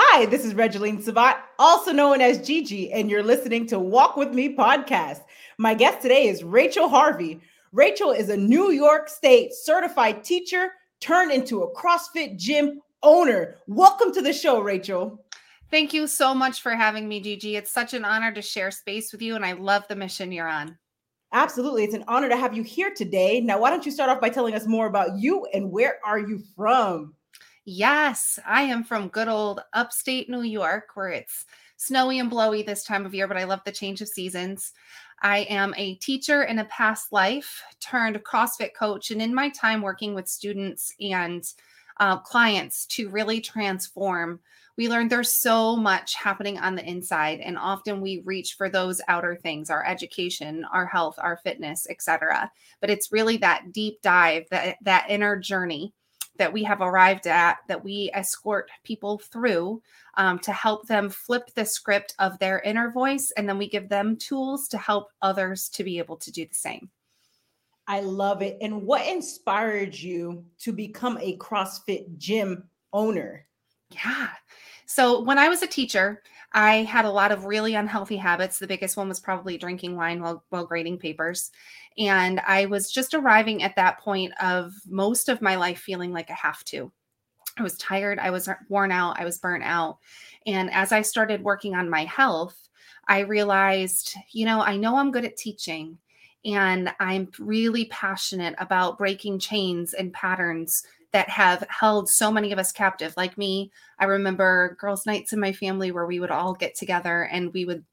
Hi, this is Regeline Savat, also known as Gigi, and you're listening to Walk With Me podcast. My guest today is Rachel Harvey. Rachel is a New York State certified teacher turned into a CrossFit gym owner. Welcome to the show, Rachel. Thank you so much for having me, Gigi. It's such an honor to share space with you, and I love the mission you're on. Absolutely. It's an honor to have you here today. Now, why don't you start off by telling us more about you and where are you from? Yes, I am from good old upstate New York, where it's snowy and blowy this time of year, but I love the change of seasons. I am a teacher in a past life turned CrossFit coach. And in my time working with students and uh, clients to really transform, we learned there's so much happening on the inside. And often we reach for those outer things our education, our health, our fitness, etc. But it's really that deep dive, that, that inner journey that we have arrived at that we escort people through um, to help them flip the script of their inner voice and then we give them tools to help others to be able to do the same. I love it. And what inspired you to become a crossfit gym owner? Yeah. So when i was a teacher I had a lot of really unhealthy habits. The biggest one was probably drinking wine while, while grading papers. And I was just arriving at that point of most of my life feeling like I have to. I was tired, I was worn out, I was burnt out. And as I started working on my health, I realized, you know, I know I'm good at teaching and I'm really passionate about breaking chains and patterns that have held so many of us captive. Like me, I remember girls' nights in my family where we would all get together and we would,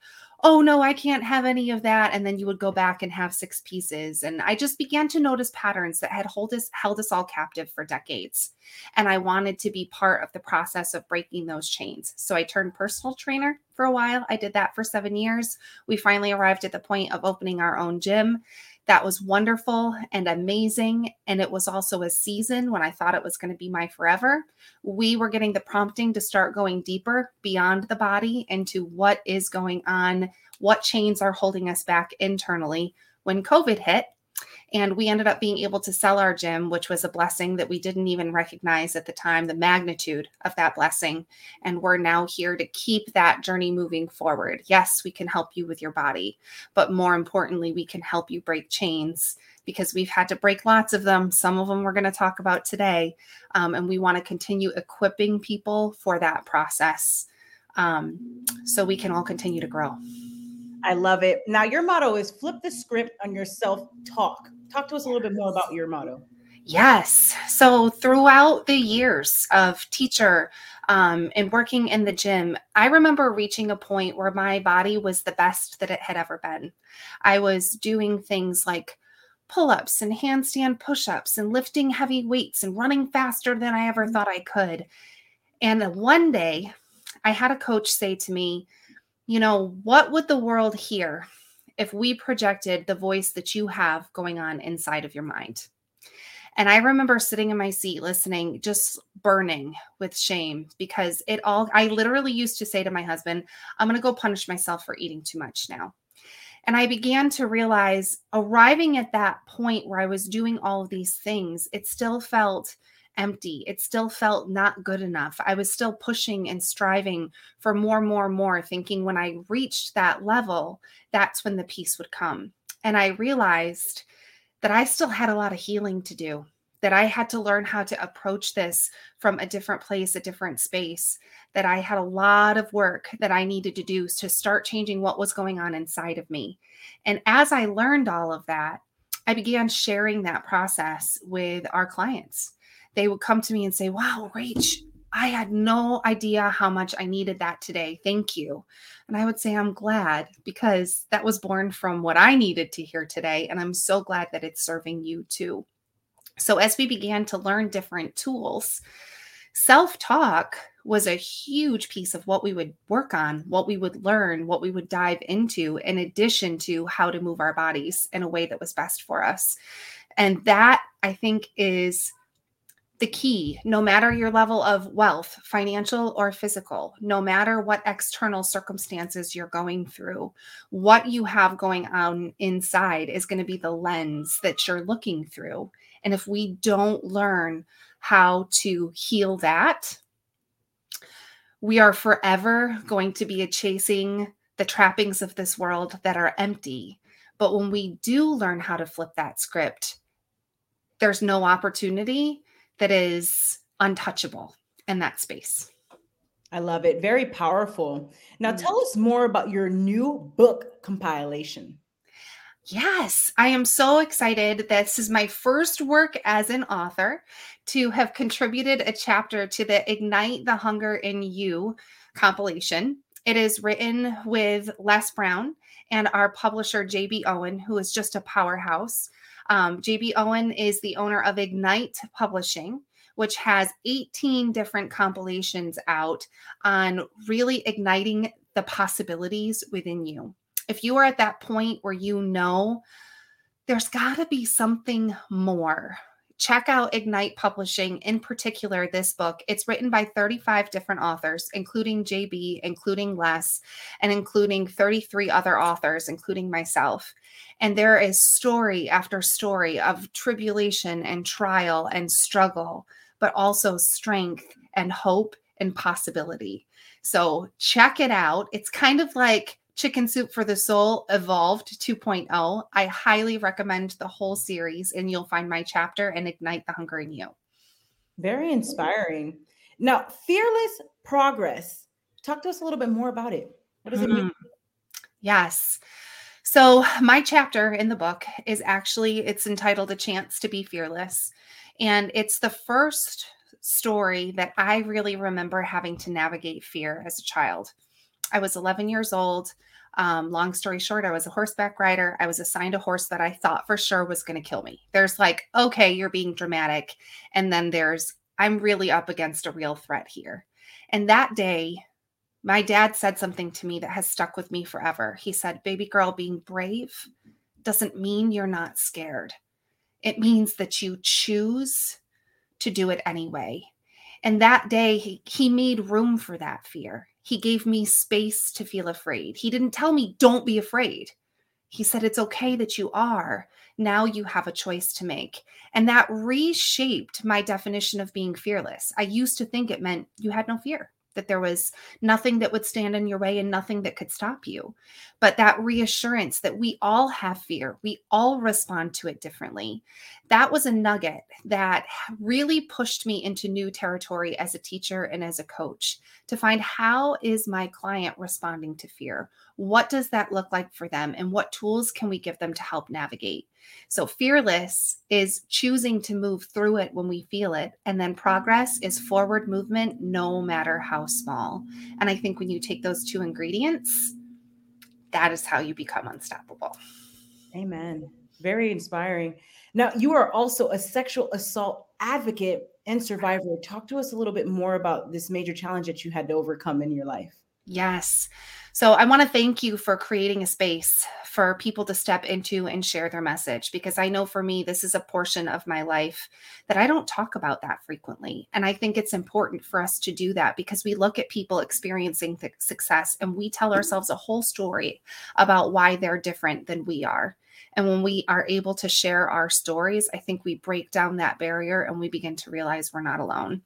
oh no, I can't have any of that. And then you would go back and have six pieces. And I just began to notice patterns that had hold us, held us all captive for decades. And I wanted to be part of the process of breaking those chains. So I turned personal trainer for a while. I did that for seven years. We finally arrived at the point of opening our own gym that was wonderful and amazing. And it was also a season when I thought it was going to be my forever. We were getting the prompting to start going deeper beyond the body into what is going on, what chains are holding us back internally. When COVID hit, and we ended up being able to sell our gym, which was a blessing that we didn't even recognize at the time, the magnitude of that blessing. And we're now here to keep that journey moving forward. Yes, we can help you with your body, but more importantly, we can help you break chains because we've had to break lots of them. Some of them we're going to talk about today. Um, and we want to continue equipping people for that process um, so we can all continue to grow. I love it. Now, your motto is flip the script on your self talk. Talk to us a little bit more about your motto. Yes. So, throughout the years of teacher um, and working in the gym, I remember reaching a point where my body was the best that it had ever been. I was doing things like pull ups and handstand push ups and lifting heavy weights and running faster than I ever thought I could. And one day, I had a coach say to me, you know, what would the world hear if we projected the voice that you have going on inside of your mind? And I remember sitting in my seat listening, just burning with shame because it all, I literally used to say to my husband, I'm going to go punish myself for eating too much now. And I began to realize arriving at that point where I was doing all of these things, it still felt empty. It still felt not good enough. I was still pushing and striving for more, more, more, thinking when I reached that level, that's when the peace would come. And I realized that I still had a lot of healing to do, that I had to learn how to approach this from a different place, a different space, that I had a lot of work that I needed to do to start changing what was going on inside of me. And as I learned all of that, I began sharing that process with our clients they would come to me and say, Wow, Rach, I had no idea how much I needed that today. Thank you. And I would say, I'm glad because that was born from what I needed to hear today. And I'm so glad that it's serving you too. So, as we began to learn different tools, self talk was a huge piece of what we would work on, what we would learn, what we would dive into, in addition to how to move our bodies in a way that was best for us. And that I think is the key no matter your level of wealth, financial or physical, no matter what external circumstances you're going through, what you have going on inside is going to be the lens that you're looking through. And if we don't learn how to heal that, we are forever going to be chasing the trappings of this world that are empty. But when we do learn how to flip that script, there's no opportunity that is untouchable in that space. I love it. Very powerful. Now, mm. tell us more about your new book compilation. Yes, I am so excited. This is my first work as an author to have contributed a chapter to the Ignite the Hunger in You compilation. It is written with Les Brown and our publisher, JB Owen, who is just a powerhouse. Um, JB Owen is the owner of Ignite Publishing, which has 18 different compilations out on really igniting the possibilities within you. If you are at that point where you know there's got to be something more, check out Ignite Publishing, in particular, this book. It's written by 35 different authors, including JB, including Les, and including 33 other authors, including myself. And there is story after story of tribulation and trial and struggle, but also strength and hope and possibility. So check it out. It's kind of like Chicken Soup for the Soul Evolved 2.0. I highly recommend the whole series, and you'll find my chapter and ignite the hunger in you. Very inspiring. Now, fearless progress. Talk to us a little bit more about it. What does it mm-hmm. mean? Yes. So, my chapter in the book is actually it's entitled A Chance to be Fearless, and it's the first story that I really remember having to navigate fear as a child. I was 11 years old. Um, long story short, I was a horseback rider. I was assigned a horse that I thought for sure was going to kill me. There's like, okay, you're being dramatic. And then there's, I'm really up against a real threat here. And that day, my dad said something to me that has stuck with me forever. He said, Baby girl, being brave doesn't mean you're not scared, it means that you choose to do it anyway. And that day, he, he made room for that fear. He gave me space to feel afraid. He didn't tell me, don't be afraid. He said, it's okay that you are. Now you have a choice to make. And that reshaped my definition of being fearless. I used to think it meant you had no fear that there was nothing that would stand in your way and nothing that could stop you. But that reassurance that we all have fear, we all respond to it differently. That was a nugget that really pushed me into new territory as a teacher and as a coach to find how is my client responding to fear? What does that look like for them? And what tools can we give them to help navigate? So, fearless is choosing to move through it when we feel it. And then progress is forward movement, no matter how small. And I think when you take those two ingredients, that is how you become unstoppable. Amen. Very inspiring. Now, you are also a sexual assault advocate and survivor. Talk to us a little bit more about this major challenge that you had to overcome in your life. Yes. So I want to thank you for creating a space for people to step into and share their message because I know for me, this is a portion of my life that I don't talk about that frequently. And I think it's important for us to do that because we look at people experiencing th- success and we tell ourselves a whole story about why they're different than we are. And when we are able to share our stories, I think we break down that barrier and we begin to realize we're not alone.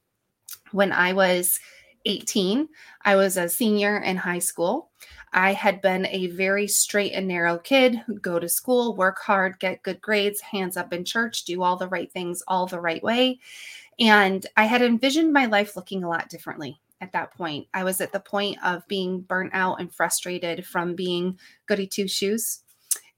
When I was 18. I was a senior in high school. I had been a very straight and narrow kid go to school, work hard, get good grades, hands up in church, do all the right things all the right way. And I had envisioned my life looking a lot differently at that point. I was at the point of being burnt out and frustrated from being goody two shoes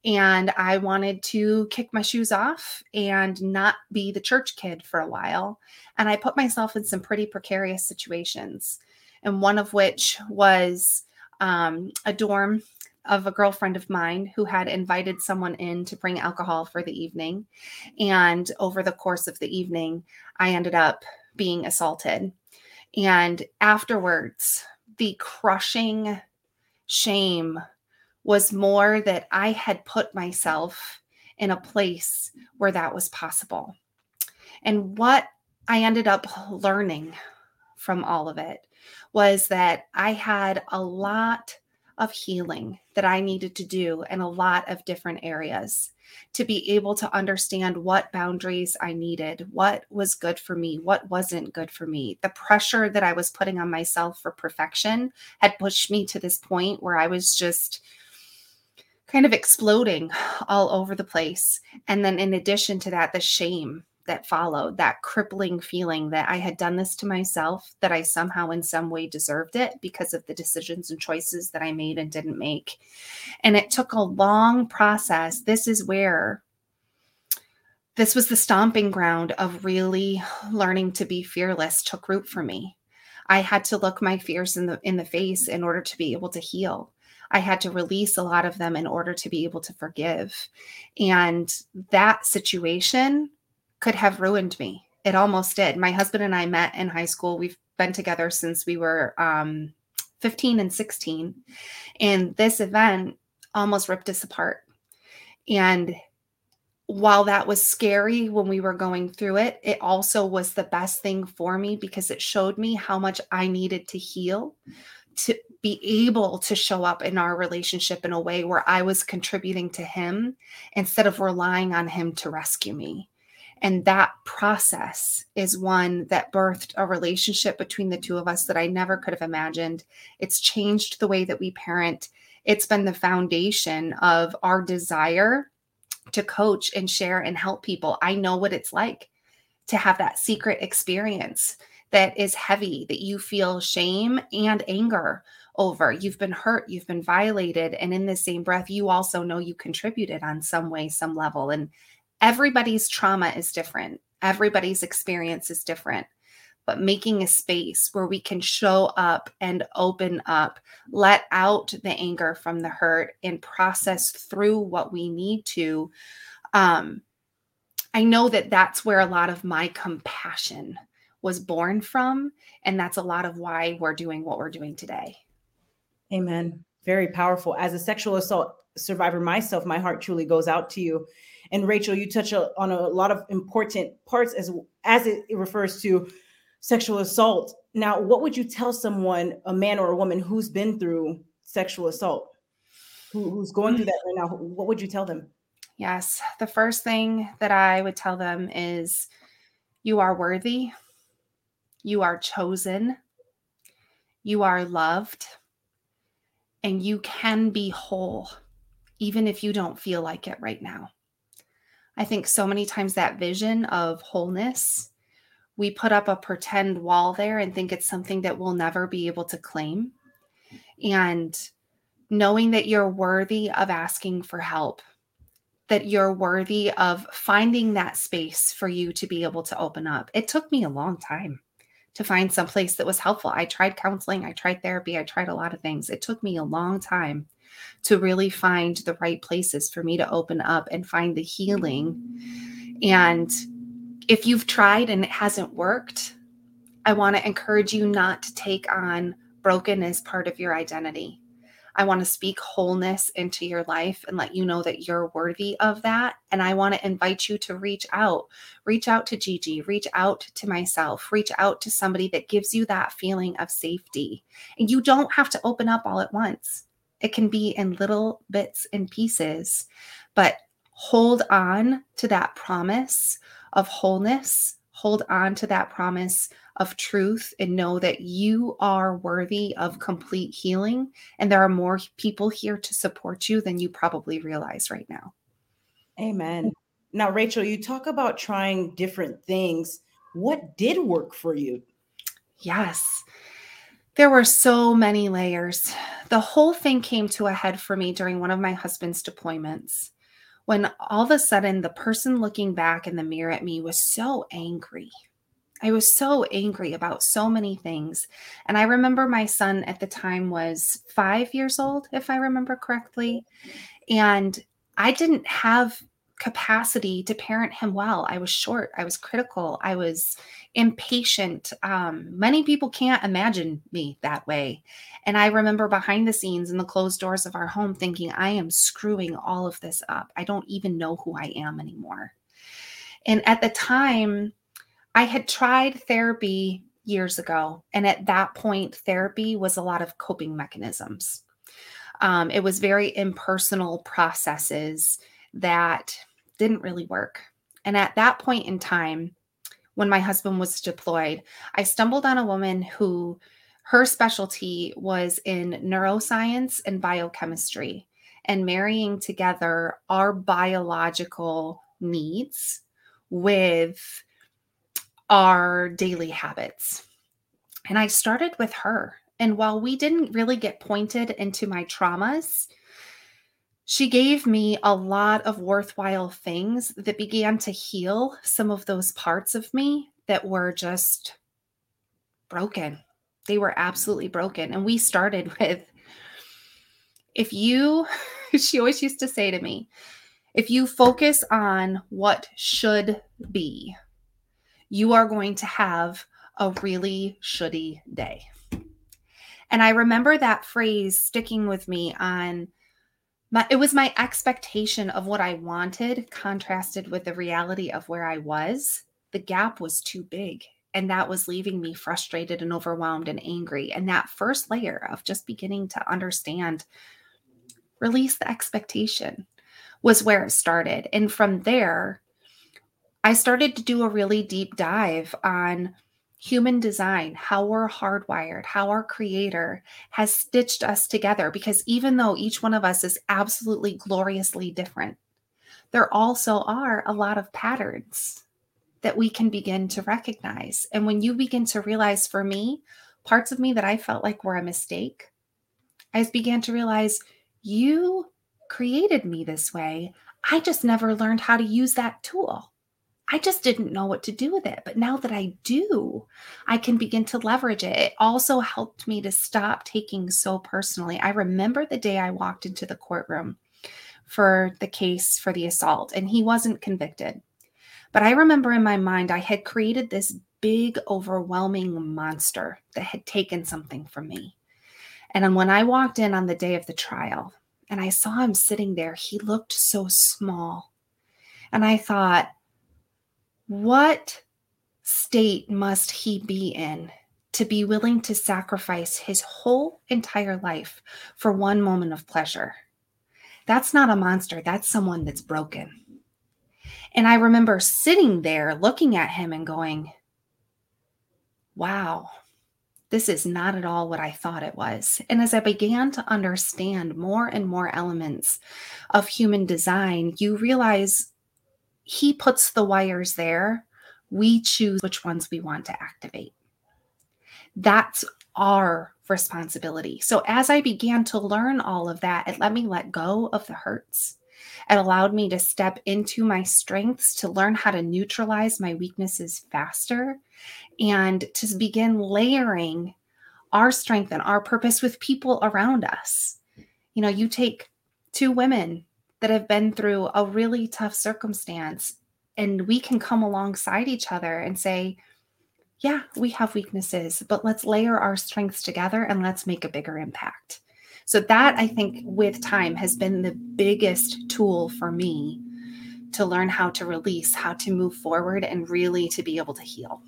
and I wanted to kick my shoes off and not be the church kid for a while. And I put myself in some pretty precarious situations, and one of which was um, a dorm of a girlfriend of mine who had invited someone in to bring alcohol for the evening. And over the course of the evening, I ended up being assaulted. And afterwards, the crushing shame was more that I had put myself in a place where that was possible. And what I ended up learning from all of it was that I had a lot of healing that I needed to do in a lot of different areas to be able to understand what boundaries I needed, what was good for me, what wasn't good for me. The pressure that I was putting on myself for perfection had pushed me to this point where I was just kind of exploding all over the place. And then, in addition to that, the shame that followed that crippling feeling that I had done this to myself, that I somehow in some way deserved it because of the decisions and choices that I made and didn't make. And it took a long process. This is where this was the stomping ground of really learning to be fearless took root for me. I had to look my fears in the in the face in order to be able to heal. I had to release a lot of them in order to be able to forgive. And that situation could have ruined me. It almost did. My husband and I met in high school. We've been together since we were um, 15 and 16. And this event almost ripped us apart. And while that was scary when we were going through it, it also was the best thing for me because it showed me how much I needed to heal to be able to show up in our relationship in a way where I was contributing to him instead of relying on him to rescue me. And that process is one that birthed a relationship between the two of us that I never could have imagined. It's changed the way that we parent. It's been the foundation of our desire to coach and share and help people. I know what it's like to have that secret experience that is heavy, that you feel shame and anger over. You've been hurt, you've been violated. And in the same breath, you also know you contributed on some way, some level. And everybody's trauma is different, everybody's experience is different. But making a space where we can show up and open up, let out the anger from the hurt, and process through what we need to. Um, I know that that's where a lot of my compassion was born from. And that's a lot of why we're doing what we're doing today. Amen. Very powerful. As a sexual assault survivor myself, my heart truly goes out to you. And Rachel, you touch on a lot of important parts as as it refers to sexual assault. Now, what would you tell someone, a man or a woman who's been through sexual assault, who, who's going through that right now? What would you tell them? Yes, the first thing that I would tell them is you are worthy, you are chosen, you are loved, and you can be whole, even if you don't feel like it right now. I think so many times that vision of wholeness, we put up a pretend wall there and think it's something that we'll never be able to claim. And knowing that you're worthy of asking for help, that you're worthy of finding that space for you to be able to open up. It took me a long time to find some place that was helpful. I tried counseling, I tried therapy, I tried a lot of things. It took me a long time to really find the right places for me to open up and find the healing. And if you've tried and it hasn't worked, I want to encourage you not to take on broken as part of your identity. I want to speak wholeness into your life and let you know that you're worthy of that. And I want to invite you to reach out. Reach out to Gigi, reach out to myself, reach out to somebody that gives you that feeling of safety. And you don't have to open up all at once. It can be in little bits and pieces, but hold on to that promise of wholeness. Hold on to that promise of truth and know that you are worthy of complete healing. And there are more people here to support you than you probably realize right now. Amen. Now, Rachel, you talk about trying different things. What did work for you? Yes. There were so many layers. The whole thing came to a head for me during one of my husband's deployments when all of a sudden the person looking back in the mirror at me was so angry. I was so angry about so many things. And I remember my son at the time was five years old, if I remember correctly. Mm-hmm. And I didn't have capacity to parent him well. I was short, I was critical, I was impatient. Um, many people can't imagine me that way. And I remember behind the scenes in the closed doors of our home thinking, I am screwing all of this up. I don't even know who I am anymore. And at the time, I had tried therapy years ago. And at that point, therapy was a lot of coping mechanisms. Um, it was very impersonal processes that didn't really work. And at that point in time, when my husband was deployed, I stumbled on a woman who her specialty was in neuroscience and biochemistry and marrying together our biological needs with our daily habits. And I started with her. And while we didn't really get pointed into my traumas, she gave me a lot of worthwhile things that began to heal some of those parts of me that were just broken. They were absolutely broken. And we started with if you, she always used to say to me, if you focus on what should be, you are going to have a really shouldy day. And I remember that phrase sticking with me on my, it was my expectation of what I wanted contrasted with the reality of where I was. The gap was too big. And that was leaving me frustrated and overwhelmed and angry. And that first layer of just beginning to understand, release the expectation was where it started. And from there, I started to do a really deep dive on human design, how we're hardwired, how our creator has stitched us together. Because even though each one of us is absolutely gloriously different, there also are a lot of patterns that we can begin to recognize. And when you begin to realize, for me, parts of me that I felt like were a mistake, I began to realize you created me this way. I just never learned how to use that tool. I just didn't know what to do with it. But now that I do, I can begin to leverage it. It also helped me to stop taking so personally. I remember the day I walked into the courtroom for the case for the assault, and he wasn't convicted. But I remember in my mind, I had created this big, overwhelming monster that had taken something from me. And when I walked in on the day of the trial and I saw him sitting there, he looked so small. And I thought, what state must he be in to be willing to sacrifice his whole entire life for one moment of pleasure? That's not a monster, that's someone that's broken. And I remember sitting there looking at him and going, wow, this is not at all what I thought it was. And as I began to understand more and more elements of human design, you realize he puts the wires there. We choose which ones we want to activate. That's our responsibility. So as I began to learn all of that, it let me let go of the hurts. It allowed me to step into my strengths, to learn how to neutralize my weaknesses faster, and to begin layering our strength and our purpose with people around us. You know, you take two women that have been through a really tough circumstance and we can come alongside each other and say yeah we have weaknesses but let's layer our strengths together and let's make a bigger impact. So that i think with time has been the biggest tool for me to learn how to release how to move forward and really to be able to heal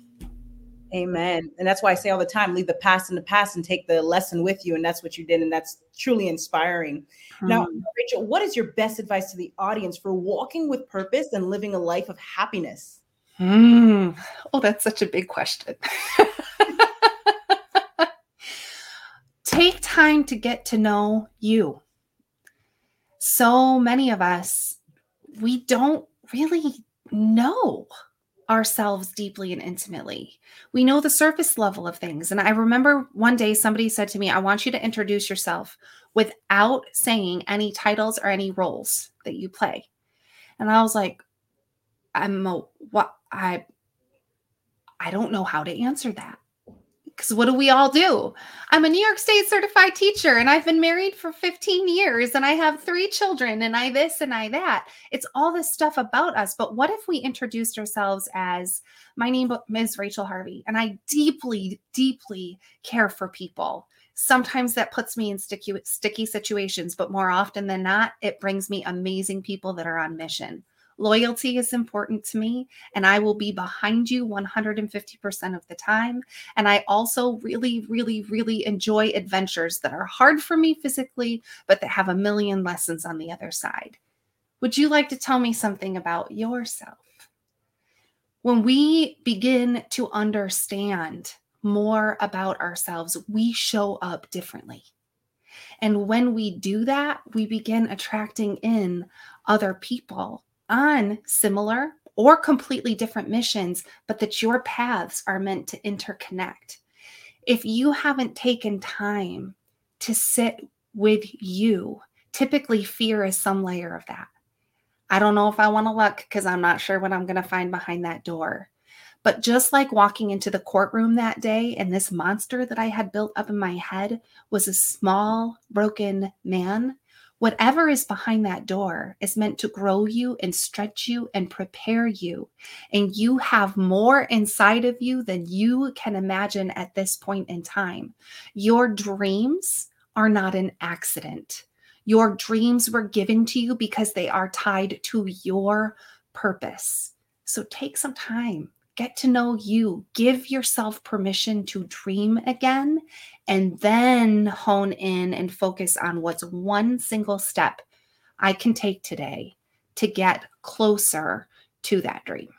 Amen. And that's why I say all the time leave the past in the past and take the lesson with you. And that's what you did. And that's truly inspiring. Hmm. Now, Rachel, what is your best advice to the audience for walking with purpose and living a life of happiness? Hmm. Oh, that's such a big question. take time to get to know you. So many of us, we don't really know ourselves deeply and intimately. We know the surface level of things. And I remember one day somebody said to me, I want you to introduce yourself without saying any titles or any roles that you play. And I was like, I'm a, what I I don't know how to answer that because what do we all do? I'm a New York State certified teacher and I've been married for 15 years and I have three children and I this and I that. It's all this stuff about us. But what if we introduced ourselves as my name is Rachel Harvey and I deeply, deeply care for people. Sometimes that puts me in sticky, sticky situations, but more often than not, it brings me amazing people that are on mission. Loyalty is important to me, and I will be behind you 150% of the time. And I also really, really, really enjoy adventures that are hard for me physically, but that have a million lessons on the other side. Would you like to tell me something about yourself? When we begin to understand more about ourselves, we show up differently. And when we do that, we begin attracting in other people on similar or completely different missions, but that your paths are meant to interconnect. If you haven't taken time to sit with you, typically fear is some layer of that. I don't know if I want to look because I'm not sure what I'm going to find behind that door. But just like walking into the courtroom that day, and this monster that I had built up in my head was a small, broken man, whatever is behind that door is meant to grow you and stretch you and prepare you. And you have more inside of you than you can imagine at this point in time. Your dreams are not an accident. Your dreams were given to you because they are tied to your purpose. So take some time get to know you, give yourself permission to dream again, and then hone in and focus on what's one single step I can take today to get closer to that dream.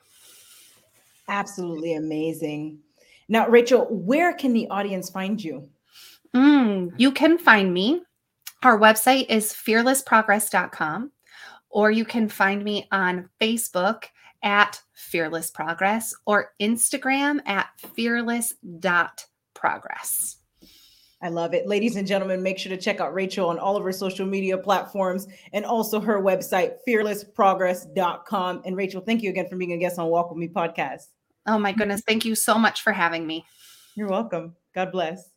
Absolutely amazing. Now, Rachel, where can the audience find you? Mm, you can find me. Our website is fearlessprogress.com, or you can find me on Facebook at fearless progress or Instagram at fearless.progress. I love it. Ladies and gentlemen, make sure to check out Rachel on all of her social media platforms and also her website, fearlessprogress.com. And Rachel, thank you again for being a guest on Walk With Me podcast. Oh my goodness. Thank you so much for having me. You're welcome. God bless.